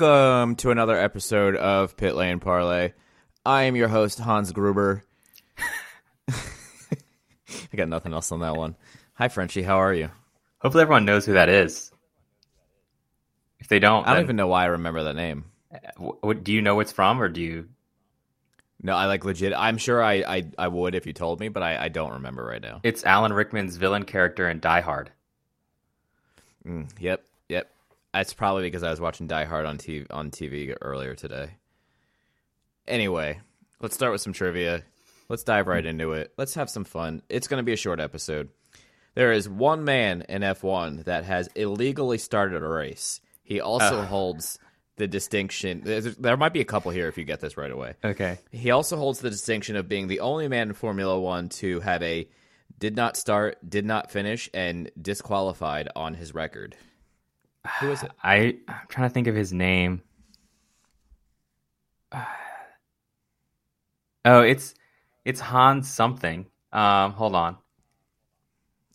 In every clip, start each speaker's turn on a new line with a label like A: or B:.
A: Welcome to another episode of Pit Lane Parlay. I am your host, Hans Gruber. I got nothing else on that one. Hi, Frenchie. How are you?
B: Hopefully, everyone knows who that is. If they don't,
A: I don't
B: then-
A: even know why I remember that name.
B: what, do you know what's from, or do you?
A: No, I like legit. I'm sure I, I, I would if you told me, but I, I don't remember right now.
B: It's Alan Rickman's villain character in Die Hard.
A: Mm, yep. That's probably because I was watching Die Hard on TV, on TV earlier today. Anyway, let's start with some trivia. Let's dive right into it. Let's have some fun. It's going to be a short episode. There is one man in F1 that has illegally started a race. He also
B: Ugh.
A: holds the distinction. There might be a couple here if you get this right away.
B: Okay.
A: He also holds the distinction of being the only man in Formula One to have a did not start, did not finish, and disqualified on his record. Who is it?
B: I I'm trying to think of his name. Oh, it's it's Hans something. Um, hold on,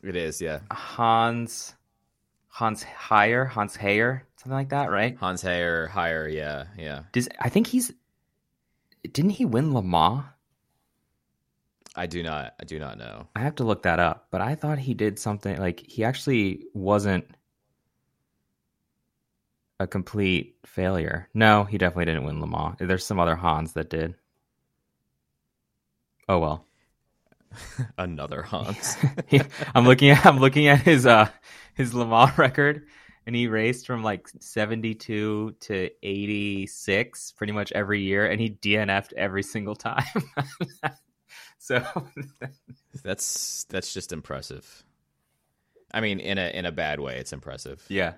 A: It is, yeah.
B: Hans Hans Heyer, Hans Heyer, something like that, right?
A: Hans Heyer, higher, yeah, yeah.
B: Does I think he's didn't he win Le Mans?
A: I do not, I do not know.
B: I have to look that up, but I thought he did something like he actually wasn't a complete failure. No, he definitely didn't win Le Mans. There's some other Hans that did. Oh well.
A: Another Hans.
B: He- I'm looking at I'm looking at his uh his Le Mans record and he raced from like 72 to 86 pretty much every year and he DNF'd every single time. so
A: that's that's just impressive. I mean, in a in a bad way, it's impressive.
B: yeah.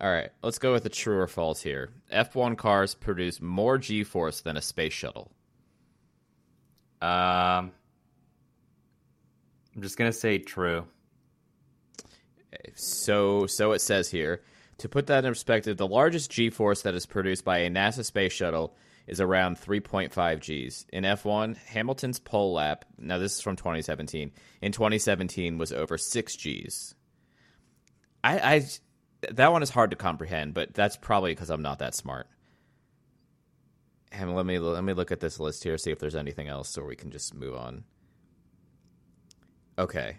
A: All right, let's go with the true or false here. F1 cars produce more G-force than a space shuttle.
B: Um, I'm just gonna say true.
A: So, so it says here. To put that in perspective, the largest G-force that is produced by a NASA space shuttle is around 3.5 Gs. In F1, Hamilton's pole lap, now this is from 2017, in 2017 was over 6 Gs. I, I that one is hard to comprehend, but that's probably because I'm not that smart. And let me let me look at this list here, see if there's anything else, so we can just move on. Okay.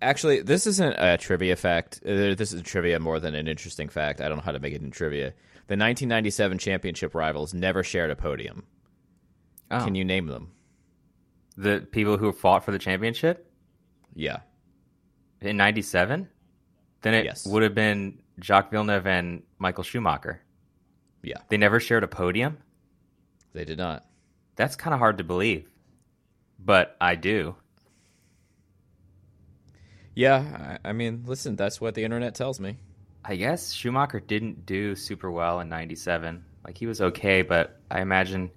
A: Actually, this isn't a trivia fact. Uh, This is a trivia more than an interesting fact. I don't know how to make it in trivia. The 1997 championship rivals never shared a podium.
B: Oh.
A: Can you name them?
B: the people who fought for the championship
A: Yeah.
B: in '97? Then it
A: Yes.
B: would have been Jacques Villeneuve and Michael Schumacher.
A: Yeah.
B: They never shared a podium.
A: They did not.
B: That's kind of hard to believe, but I do.
A: Yeah, I, I mean, listen, that's what the internet tells me.
B: I guess Schumacher didn't do super well in '97. Like he was okay, but I imagine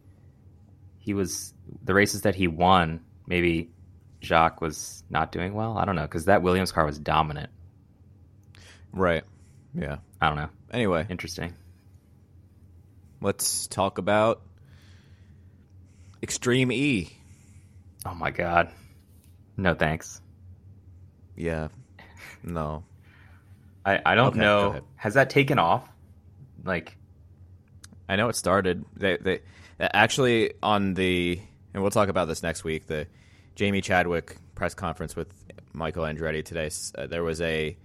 B: he was the races that he won. Maybe Jacques was not doing well. I don't know because that Williams car was dominant.
A: Right. Yeah.
B: I don't know.
A: Anyway,
B: Interesting.
A: let's talk about Extreme E.
B: Oh my god. No thanks.
A: Yeah. No.
B: I I don't
A: Okay, go
B: know.
A: ahead.
B: Has that taken off? Like
A: I know it started. They they actually on the and we'll talk about this next week. The Jamie Chadwick press conference with Michael Andretti today. s- Uh, there was a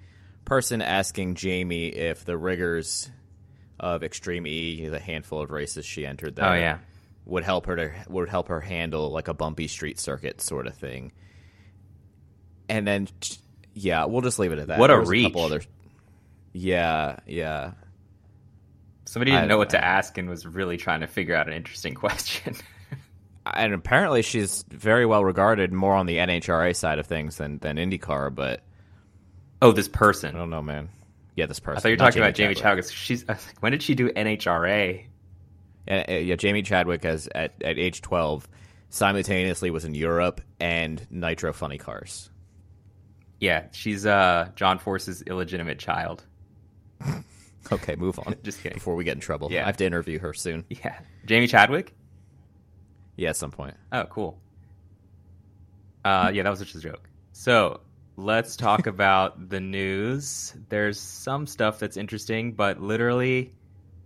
A: person asking Jamie if the rigors of Extreme E, the handful of races she entered there,
B: oh yeah.
A: would help her to would help her handle like a bumpy street circuit sort of thing. And then, yeah, we'll just leave it at that.
B: What a
A: There was couple
B: reach.
A: other, yeah, yeah.
B: Somebody didn't know what to ask and was really trying to figure out an interesting question.
A: and apparently she's very well regarded more on the NHRA side of things than than IndyCar. But
B: oh, this person.
A: I don't know, man. Yeah, this person.
B: I thought you were talking about Jamie
A: Chadwick.
B: Chadwick. She's like, when did she do NHRA?
A: Yeah, uh, yeah, Jamie Chadwick has at at age twelve simultaneously was in Europe and Nitro Funny Cars.
B: Yeah, she's uh John Force's illegitimate child.
A: Okay, move on.
B: Just kidding.
A: Before we get in trouble,
B: Yeah.
A: I have to interview her soon.
B: Yeah, Jamie Chadwick.
A: Yeah, at some point.
B: Oh, cool. Uh, yeah, that was just a joke. So let's talk about the news. There's some stuff that's interesting, but literally,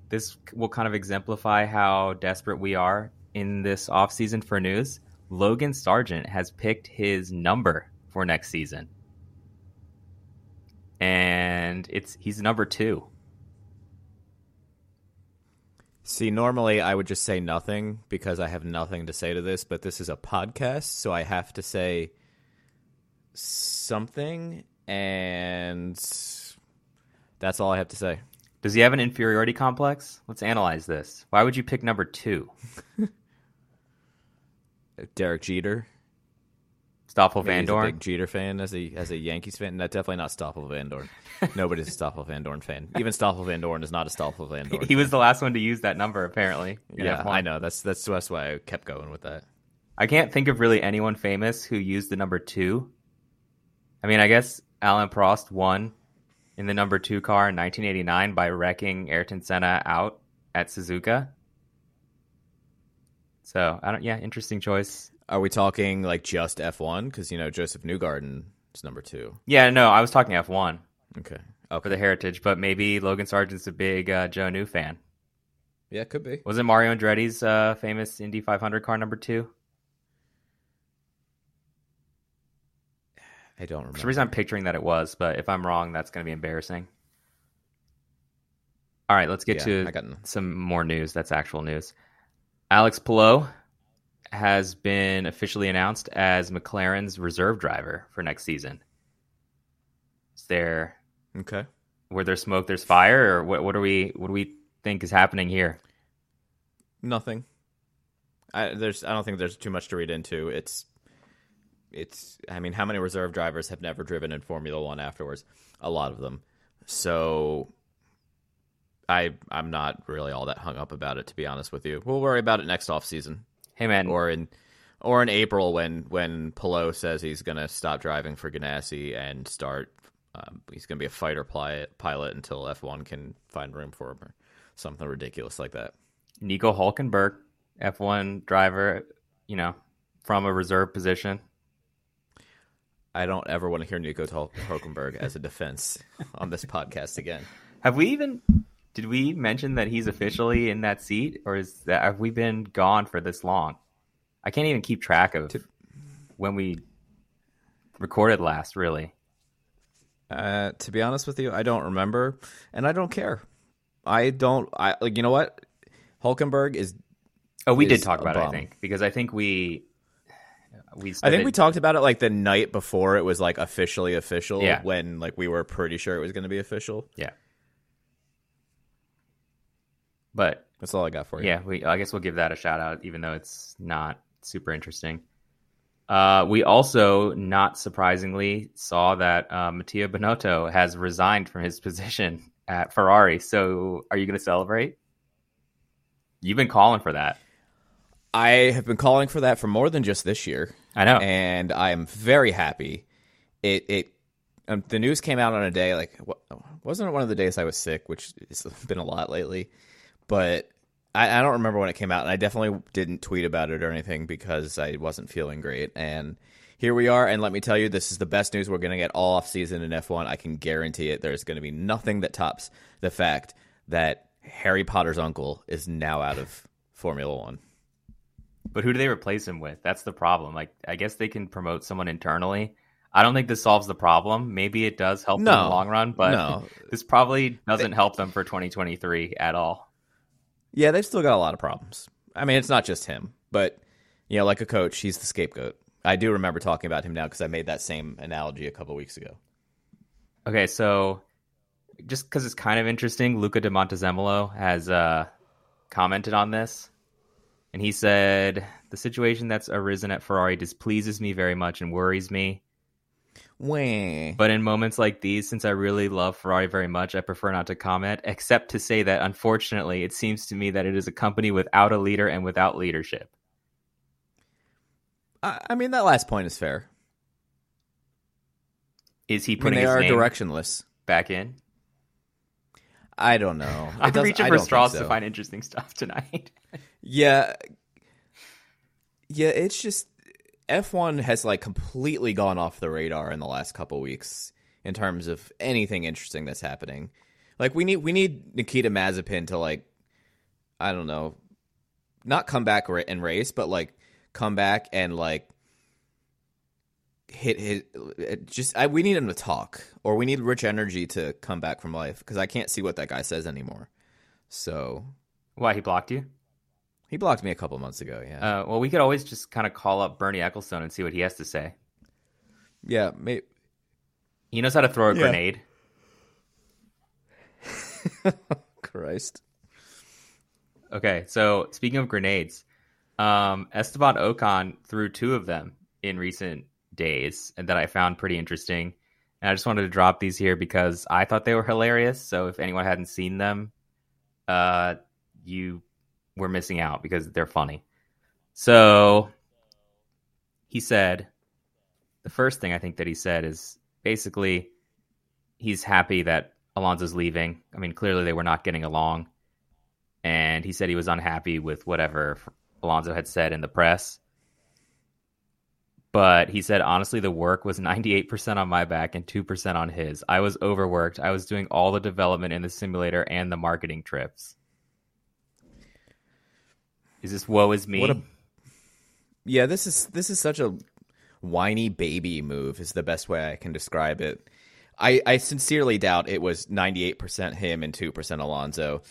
B: this will kind of exemplify how desperate we are in this offseason for news. Logan Sargent has picked his number for next season. And it's he's number 2.
A: See, normally I would just say nothing because I have nothing to say to this, but this is a podcast, so I have to say something, and that's all I have to say.
B: Does he have an inferiority complex? Let's analyze this. Why would you pick number 2?
A: Derek Jeter.
B: Stoffel
A: Yeah, Vandoorne. Jeter fan as a as a Yankees fan. Not definitely not Stoffel Vandoorne. Nobody's a Stoffel Vandoorne fan. Even Stoffel Vandoorne is not a Stoffel Vandoorne.
B: He was the last one to use that number, apparently.
A: yeah,
B: F1.
A: I know. That's that's that's why I kept going with that.
B: I can't think of really anyone famous who used the number two. I mean, I guess Alain Prost won in the number two car in 1989 by wrecking Ayrton Senna out at Suzuka. So I don't. Yeah, interesting choice.
A: Are we talking like just F one? Because you know Josef Newgarden is number two.
B: Yeah, no, I was talking F1
A: Okay.
B: for
A: Okay.
B: the heritage, but maybe Logan Sargent's a big uh, Joe New fan.
A: Yeah, could be.
B: Wasn't Mario Andretti's uh, famous Indy 500 car number two?
A: I don't
B: For
A: remember.
B: some reason, I'm picturing that it was, but if I'm wrong, that's going to be embarrassing. All right, let's get
A: Yeah,
B: to some more news. That's actual news. Alex Palou has been officially announced as McLaren's reserve driver for next season. Is there
A: Okay.
B: where there's smoke, there's fire, or what? What do we what do we think is happening here?
A: Nothing. I there's I don't think there's too much to read into. It's it's I mean, how many reserve drivers have never driven in Formula 1 afterwards? A lot of them. So I I'm not really all that hung up about it to be honest with you. We'll worry about it next off season
B: Hey man,
A: or in or in April when when Palou says he's going to stop driving for Ganassi and start um, he's going to be a fighter pilot pilot until F1 can find room for him or something ridiculous like that.
B: Nico Hulkenberg, F1 driver, you know, from a reserve position.
A: I don't ever want to hear Nico Hul- Hulkenberg as a defense on this podcast again.
B: Have we even did we mention that he's officially in that seat, or is that have we been gone for this long? I can't even keep track of when we recorded last. Really,
A: Uh, to be honest with you, I don't remember, and I don't care. I don't. I like. You know what? Hulkenberg is.
B: oh, we
A: Is
B: did talk about it. I think because I think we we.
A: I think we talked about it like the night before it was like officially official.
B: Yeah.
A: When like we were pretty sure it was going to be official.
B: yeah, but
A: That's all I got for you.
B: Yeah, we I guess we'll give that a shout out, even though it's not super interesting. Uh, we also, not surprisingly, saw that uh, Mattia Binotto has resigned from his position at Ferrari. So, are you going to celebrate? You've been calling for that.
A: I have been calling for that for more than just this year.
B: I know.
A: and I'm very happy. It it um, the news came out on a day like wasn't it one of the days I was sick, which has been a lot lately, but I, I don't remember when it came out, and I definitely didn't tweet about it or anything because I wasn't feeling great. And here we are, and let me tell you, this is the best news we're going to get all off season in F1. I can guarantee it. There's going to be nothing that tops the fact that Harry Potter's uncle is now out of Formula One.
B: But who do they replace him with? That's the problem. Like, I guess they can promote someone internally. I don't think this solves the problem. Maybe it does help them in the long run, but
A: No.
B: this probably doesn't help them for 2023 at all.
A: Yeah, they've still got a lot of problems. I mean, it's not just him, but you know, like a coach, he's the scapegoat. I do remember talking about him now because I made that same analogy a couple weeks ago.
B: Okay, so just because it's kind of interesting, Luca di Montezemolo has uh, commented on this, and he said the situation that's arisen at Ferrari displeases me very much and worries me.
A: Wah.
B: But in moments like these, since I really love Ferrari very much, I prefer not to comment, except to say that unfortunately, it seems to me that it is a company without a leader and without leadership.
A: I, I mean, that last point is fair.
B: Is he
A: I mean,
B: putting
A: they
B: his
A: are
B: name
A: directionless.
B: back in?
A: I don't know. It
B: I'm reaching for straws
A: so.
B: to find interesting stuff tonight.
A: Yeah, yeah. It's just F1 has like completely gone off the radar in the last couple weeks in terms of anything interesting that's happening. Like we need we need Nikita Mazepin to like I don't know, not come back and race, but like come back and like hit hit just I, we need him to talk or we need rich energy to come back from life because I can't see what that guy says anymore. So
B: why he blocked you?
A: He blocked me a couple months ago. Yeah.
B: Uh, well, we could always just kind of call up Bernie Ecclestone and see what he has to say.
A: Yeah, maybe.
B: He knows how to throw a yeah. grenade.
A: Christ.
B: Okay, so speaking of grenades, um, Esteban Ocon threw two of them in recent days, and that I found pretty interesting. And I just wanted to drop these here because I thought they were hilarious. So if anyone hadn't seen them, uh, you were missing out because they're funny. So he said, the first thing I think that he said is basically he's happy that Alonso's leaving. I mean, clearly they were not getting along. And he said he was unhappy with whatever Alonso had said in the press. But he said, honestly, the work was 98% on my back and 2% on his. I was overworked. I was doing all the development in the simulator and the marketing trips. Is this woe is me? A...
A: yeah, this is this is such a whiny baby move is the best way I can describe it. I, I sincerely doubt it was 98% him and 2% Alonso.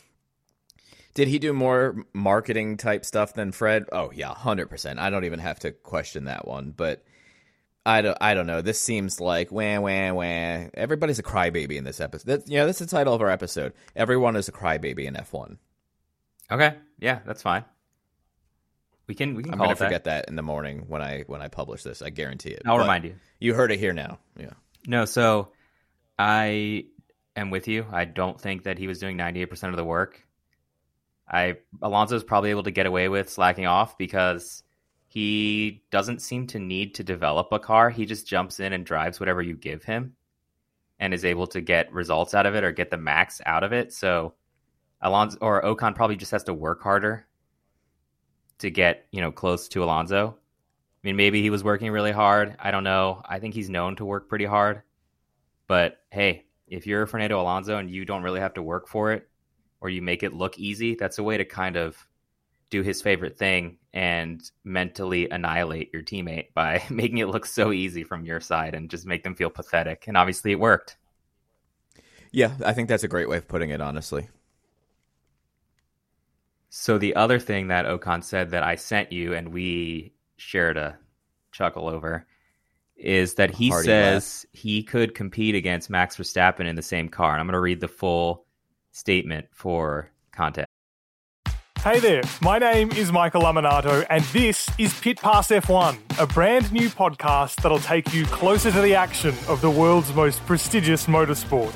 A: Did he do more marketing type stuff than Fred? Oh yeah, 100%. I don't even have to question that one, but I don't, I don't know. This seems like wah wah wah. Everybody's a crybaby in this episode. That, yeah, that's the title of our episode. Everyone is a crybaby in F1.
B: Okay, yeah, that's fine. We can we can.
A: I'm
B: gonna
A: forget that. that. in the morning when I when I publish this. I guarantee it.
B: I'll but remind you.
A: You heard it here now. Yeah.
B: No, so I am with you. I don't think that he was doing 98% of the work. I Alonso's probably able to get away with slacking off because he doesn't seem to need to develop a car. He just jumps in and drives whatever you give him and is able to get results out of it or get the max out of it. So Alonso or Ocon probably just has to work harder to get you know close to Alonso. I mean, maybe he was working really hard. I don't know. I think he's known to work pretty hard. But hey, if you're Fernando Alonso and you don't really have to work for it, or you make it look easy, that's a way to kind of do his favorite thing and mentally annihilate your teammate by making it look so easy from your side and just make them feel pathetic. And obviously, it worked.
A: Yeah, I think that's a great way of putting it, honestly.
B: So the other thing that Ocon said that I sent you and we shared a chuckle over is that he Hardy says laugh. he could compete against Max Verstappen in the same car. And I'm going to read the full statement for context.
C: Hey there, my name is Michael Laminato, and this is Pit Pass F1, a brand new podcast that'll take you closer to the action of the world's most prestigious motorsport.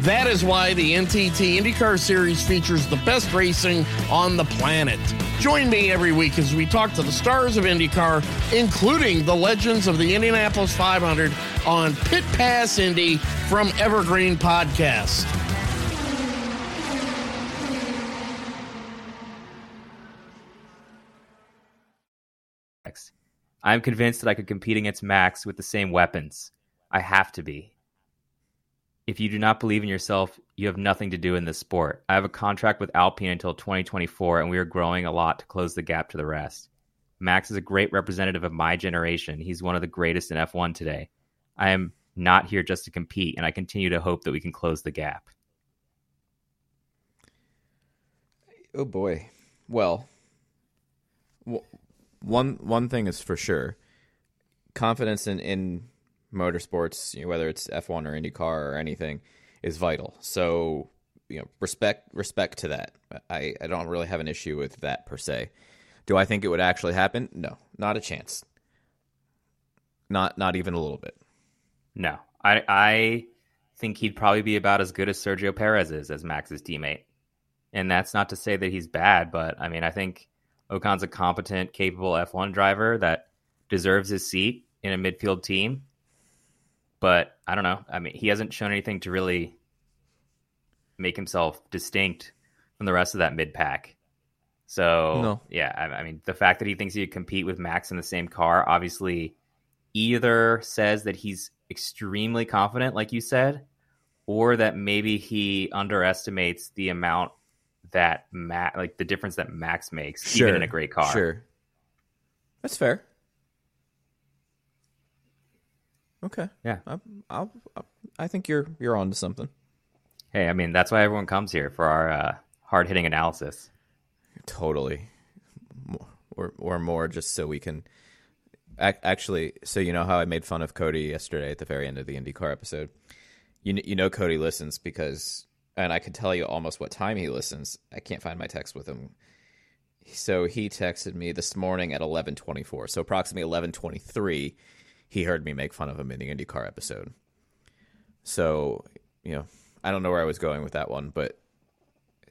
D: That is why the NTT IndyCar Series features the best racing on the planet. Join me every week as we talk to the stars of IndyCar, including the legends of the Indianapolis 500 on Pit Pass Indy from Evergreen Podcast.
B: I'm convinced that I could compete against Max with the same weapons. I have to be. If you do not believe in yourself, you have nothing to do in this sport. I have a contract with Alpine until 2024, and we are growing a lot to close the gap to the rest. Max is a great representative of my generation. He's one of the greatest in F1 today. I am not here just to compete, and I continue to hope that we can close the gap.
A: Oh boy. Well, one one thing is for sure: confidence in in motorsports, you know, whether it's F one or IndyCar or anything, is vital. So you know, respect respect to that. I I don't really have an issue with that per se. Do I think it would actually happen? No, not a chance. Not not even a little bit.
B: No, I I think he'd probably be about as good as Sergio Perez is as Max's teammate. And that's not to say that he's bad, but I mean, I think Ocon's a competent, capable F1 driver that deserves his seat in a midfield team. But I don't know. I mean, he hasn't shown anything to really make himself distinct from the rest of that mid pack. So,
A: No.
B: yeah, I, I mean, the fact that he thinks he could compete with Max in the same car obviously either says that he's extremely confident, like you said, or that maybe he underestimates the amount that Max, like the difference that Max makes, even in a great car.
A: Sure. That's fair. Okay.
B: Yeah.
A: I, I'll, I'll, I think you're you're on to something.
B: Hey, I mean, that's why everyone comes here for our uh, hard hitting analysis.
A: Totally. Or or more just so we can actually so you know how I made fun of Cody yesterday at the very end of the IndyCar episode. You you know Cody listens because and I can tell you almost what time he listens. I can't find my text with him. So he texted me this morning at 11:24. So approximately 11:23 he heard me make fun of him in the IndyCar episode. So, you know, I don't know where I was going with that one, but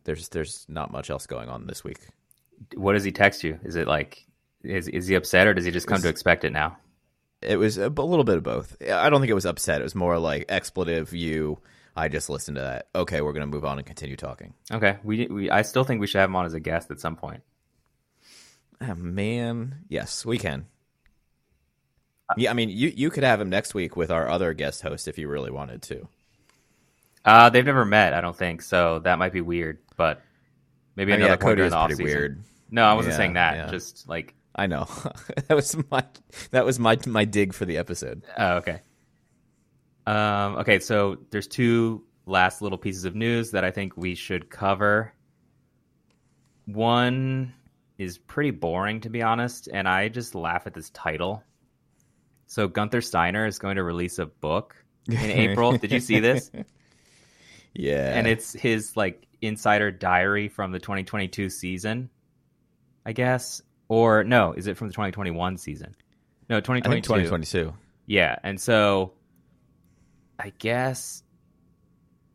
A: there's there's not much else going on this week.
B: What does he text you? Is it like, is, is he upset or does he just come to expect it now?
A: It was a, a little bit of both. I don't think it was upset. It was more like expletive. You, I just listened to that. Okay, we're gonna move on and continue talking.
B: Okay, we, we I still think we should have him on as a guest at some point.
A: Ah, man, yes, we can. Yeah, I mean, you you could have him next week with our other guest host if you really wanted to.
B: Uh, they've never met, I don't think, so that might be weird. But maybe
A: I mean,
B: another
A: yeah, Cody is pretty weird.
B: No, I wasn't
A: Yeah,
B: saying that.
A: yeah.
B: Just like,
A: I know that was my that was my my dig for the episode.
B: oh, okay. Um, okay, so there's two last little pieces of news that I think we should cover. One is pretty boring, to be honest, and I just laugh at this title. So Gunther Steiner is going to release a book in April. Did you see this?
A: Yeah,
B: and it's his like insider diary from the 2022 season, I guess. Or no, is it from the 2021 season? No,
A: I
B: 2022.
A: think 2022.
B: Yeah, and so I guess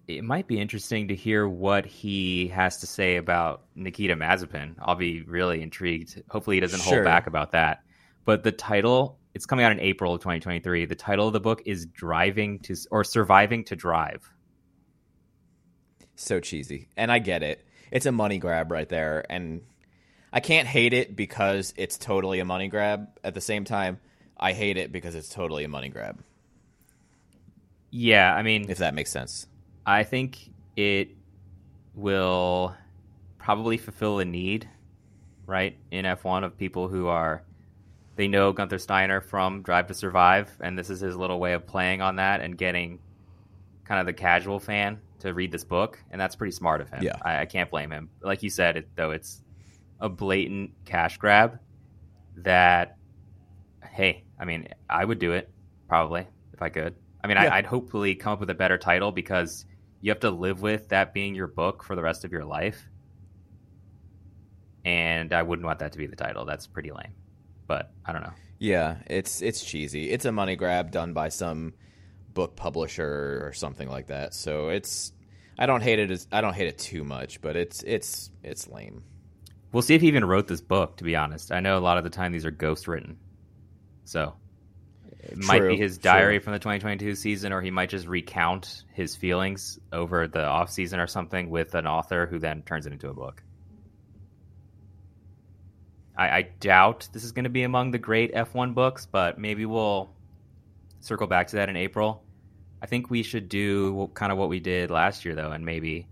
B: it might be interesting to hear what he has to say about Nikita Mazepin. I'll be really intrigued. Hopefully, he doesn't
A: Sure.
B: hold back about that. But the title, it's coming out in April of 2023. The title of the book is Driving to or Surviving to Drive.
A: so cheesy. And i get it. It's a money grab right there. And i can't hate it because it's totally a money grab. At the same time i hate it because it's totally a money grab.
B: Yeah, I mean,
A: if that makes sense.
B: I think it will probably fulfill a need, right, in F1 of people who are they know Gunther Steiner from Drive to Survive, and this is his little way of playing on that and getting kind of the casual fan to read this book, and that's pretty smart of him.
A: Yeah.
B: I, I can't blame him. Like you said, it, though, it's a blatant cash grab that, hey, I mean, I would do it probably if I could. I mean,
A: Yeah.
B: I, I'd hopefully come up with a better title because you have to live with that being your book for the rest of your life. And I wouldn't want that to be the title. That's pretty lame. But I don't know.
A: yeah it's it's cheesy it's a money grab done by some book publisher or something like that so it's i don't hate it as i don't hate it too much but it's it's it's lame
B: We'll see if he even wrote this book, to be honest. I know a lot of the time these are ghost written. So it might be his diary
A: true.
B: from the 2022 season, or he might just recount his feelings over the off season or something with an author who then turns it into a book. I, I doubt this is going to be among the great F1 books, but maybe we'll circle back to that in April. I think we should do kind of what we did last year, though, and maybe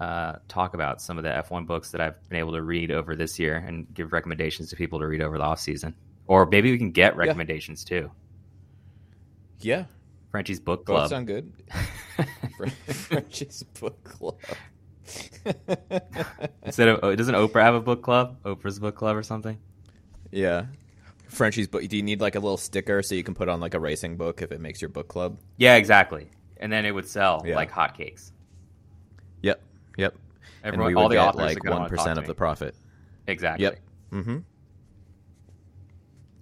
B: uh, talk about some of the F1 books that I've been able to read over this year and give recommendations to people to read over the off season. Or maybe we can get recommendations too.
A: Yeah,
B: Frenchie's book
A: both
B: club.
A: sound good. French's book club.
B: Instead of oh, doesn't Oprah have a book club? Oprah's book club or something?
A: yeah, Frenchie's book. Do you need like a little sticker so you can put on like a racing book if it makes your book club?
B: Yeah, exactly. And then it would sell
A: Yeah.
B: like hotcakes.
A: Yep, yep.
B: Everyone,
A: and we
B: all
A: would
B: the
A: get like one percent of the profit.
B: Exactly.
A: Yep. Mm-hmm.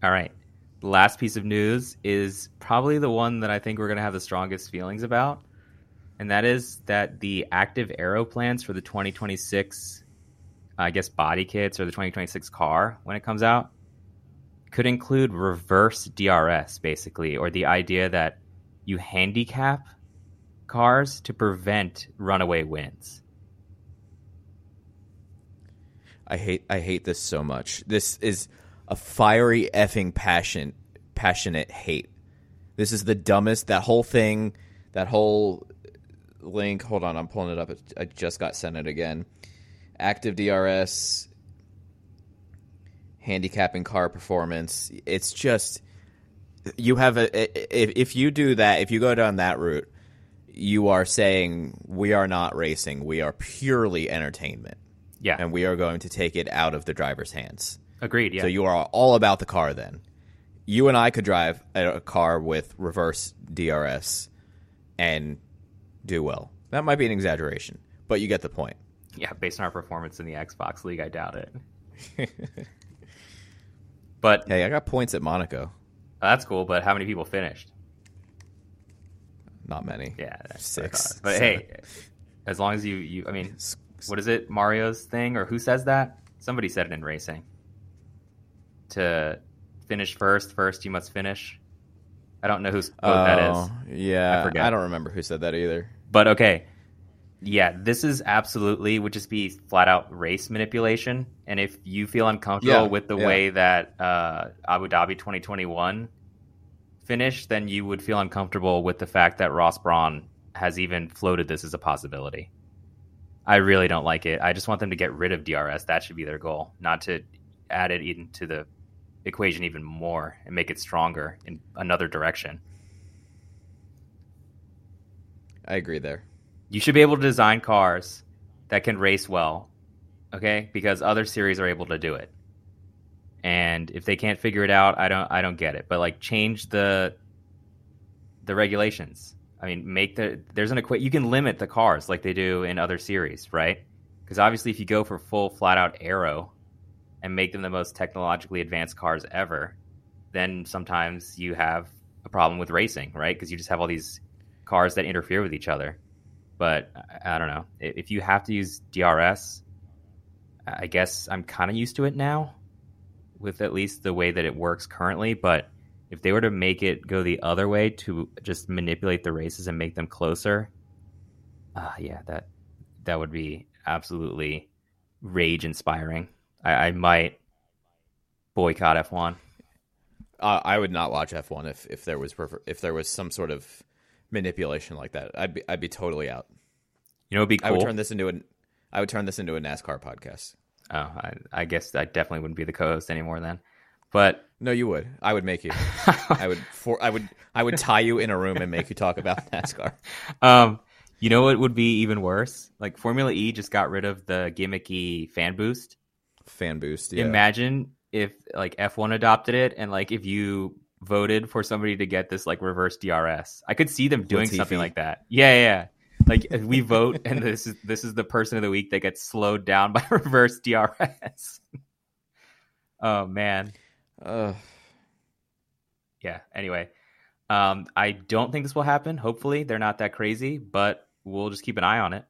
B: All right. The last piece of news is probably the one that I think we're going to have the strongest feelings about. And that is that the active aero plans for the 2026, I guess, body kits or the 2026 car when it comes out could include reverse DRS, basically, or the idea that you handicap cars to prevent runaway wins.
A: I hate I hate this so much. This is a fiery effing passion passionate hate. This is the dumbest that whole thing, that whole link. Hold on, I'm pulling it up. I just got sent it again. Active DRS handicapping car performance. It's just you have a if if you do that, if you go down that route, you are saying we are not racing. We are purely entertainment
B: Yeah.
A: and we are going to take it out of the driver's hands.
B: Agreed. Yeah.
A: So you are all about the car then. You and I could drive a a car with reverse DRS and do well. That might be an exaggeration, but you get the point.
B: Yeah, based on our performance in the Xbox League, I doubt it. but
A: Hey, I got points at Monaco.
B: Oh, that's cool. But how many people finished?
A: Not many.
B: Yeah, that's
A: Six.
B: But
A: seven.
B: hey, as long as you, you, I mean, what is it? Mario's thing, or who says that? Somebody said it in racing. To finish first, first you must finish. I don't know whose quote that is.
A: Oh, Yeah,
B: I forget.
A: I don't remember who said that either.
B: But okay. Yeah, this is absolutely would just be flat out race manipulation. And if you feel uncomfortable
A: Yeah,
B: with the
A: yeah.
B: way that uh, Abu Dhabi 2021 finished, then you would feel uncomfortable with the fact that Ross Brawn has even floated this as a possibility. I really don't like it. I just want them to get rid of DRS. That should be their goal, not to add it into the equation even more and make it stronger in another direction.
A: I agree there.
B: you should be able to design cars that can race well, okay? Because other series are able to do it. And if they can't figure it out, I don't I don't get it. But like change the the regulations. I mean, make the there's an equi- you can limit the cars like they do in other series, right? Because obviously if you go for full flat out aero and make them the most technologically advanced cars ever, then sometimes you have a problem with racing, right? Because you just have all these cars that interfere with each other but I, don't know if you have to use DRS. I guess I'm kind of used to it now, with at least the way that it works currently. But if they were to make it go the other way to just manipulate the races and make them closer, uh, yeah, that that would be absolutely rage inspiring. I, I might boycott F1.
A: Uh, I would not watch F one if, if there was if there was some sort of manipulation like that. I'd be I'd be totally out.
B: You know, it'd be cool.
A: I would turn this into an I would turn this into a NASCAR podcast.
B: oh, I, I guess I definitely wouldn't be the co-host anymore then. But
A: No, you would. I would make you. I would for I would I would tie you in a room and make you talk about NASCAR.
B: Um, you know what would be even worse? Like Formula E just got rid of the gimmicky fan boost.
A: Fan boost. Yeah.
B: Imagine if like F1 adopted it and like if you voted for somebody to get this like reverse DRS. I could see them doing
A: Latifi.
B: something like that. Yeah, yeah. Like we vote and this is this is the person of the week that gets slowed down by reverse DRS. oh man.
A: Ugh.
B: yeah anyway um i don't think this will happen hopefully they're not that crazy but we'll just keep an eye on it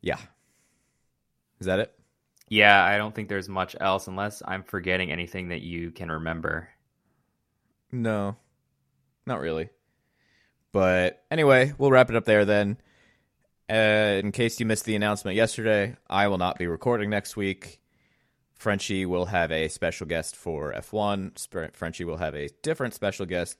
A: yeah. Is that it?
B: Yeah i don't think there's much else unless i'm forgetting anything that you can remember
A: No. Not really. But anyway, we'll wrap it up there then. Uh, in case you missed the announcement yesterday, I will not be recording next week. Frenchie will have a special guest for F1. Sp- Frenchie will have a different special guest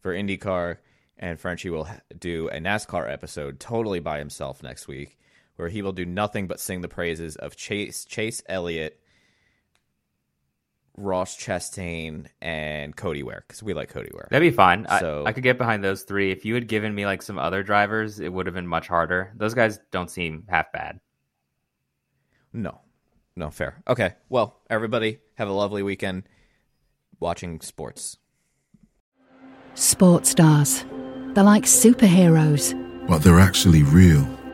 A: for IndyCar. And Frenchie will do a NASCAR episode totally by himself next week, where he will do nothing but sing the praises of Chase Chase Elliott, Ross Chastain, and Cody Ware because we like Cody Ware.
B: That'd be fine.
A: So-
B: I, I could get behind those three. If you had given me like some other drivers, it would have been much harder. Those guys don't seem half bad.
A: No, no, fair. Okay, well, everybody have a lovely weekend watching sports.
E: Sports stars. They're like superheroes.
F: but they're actually real.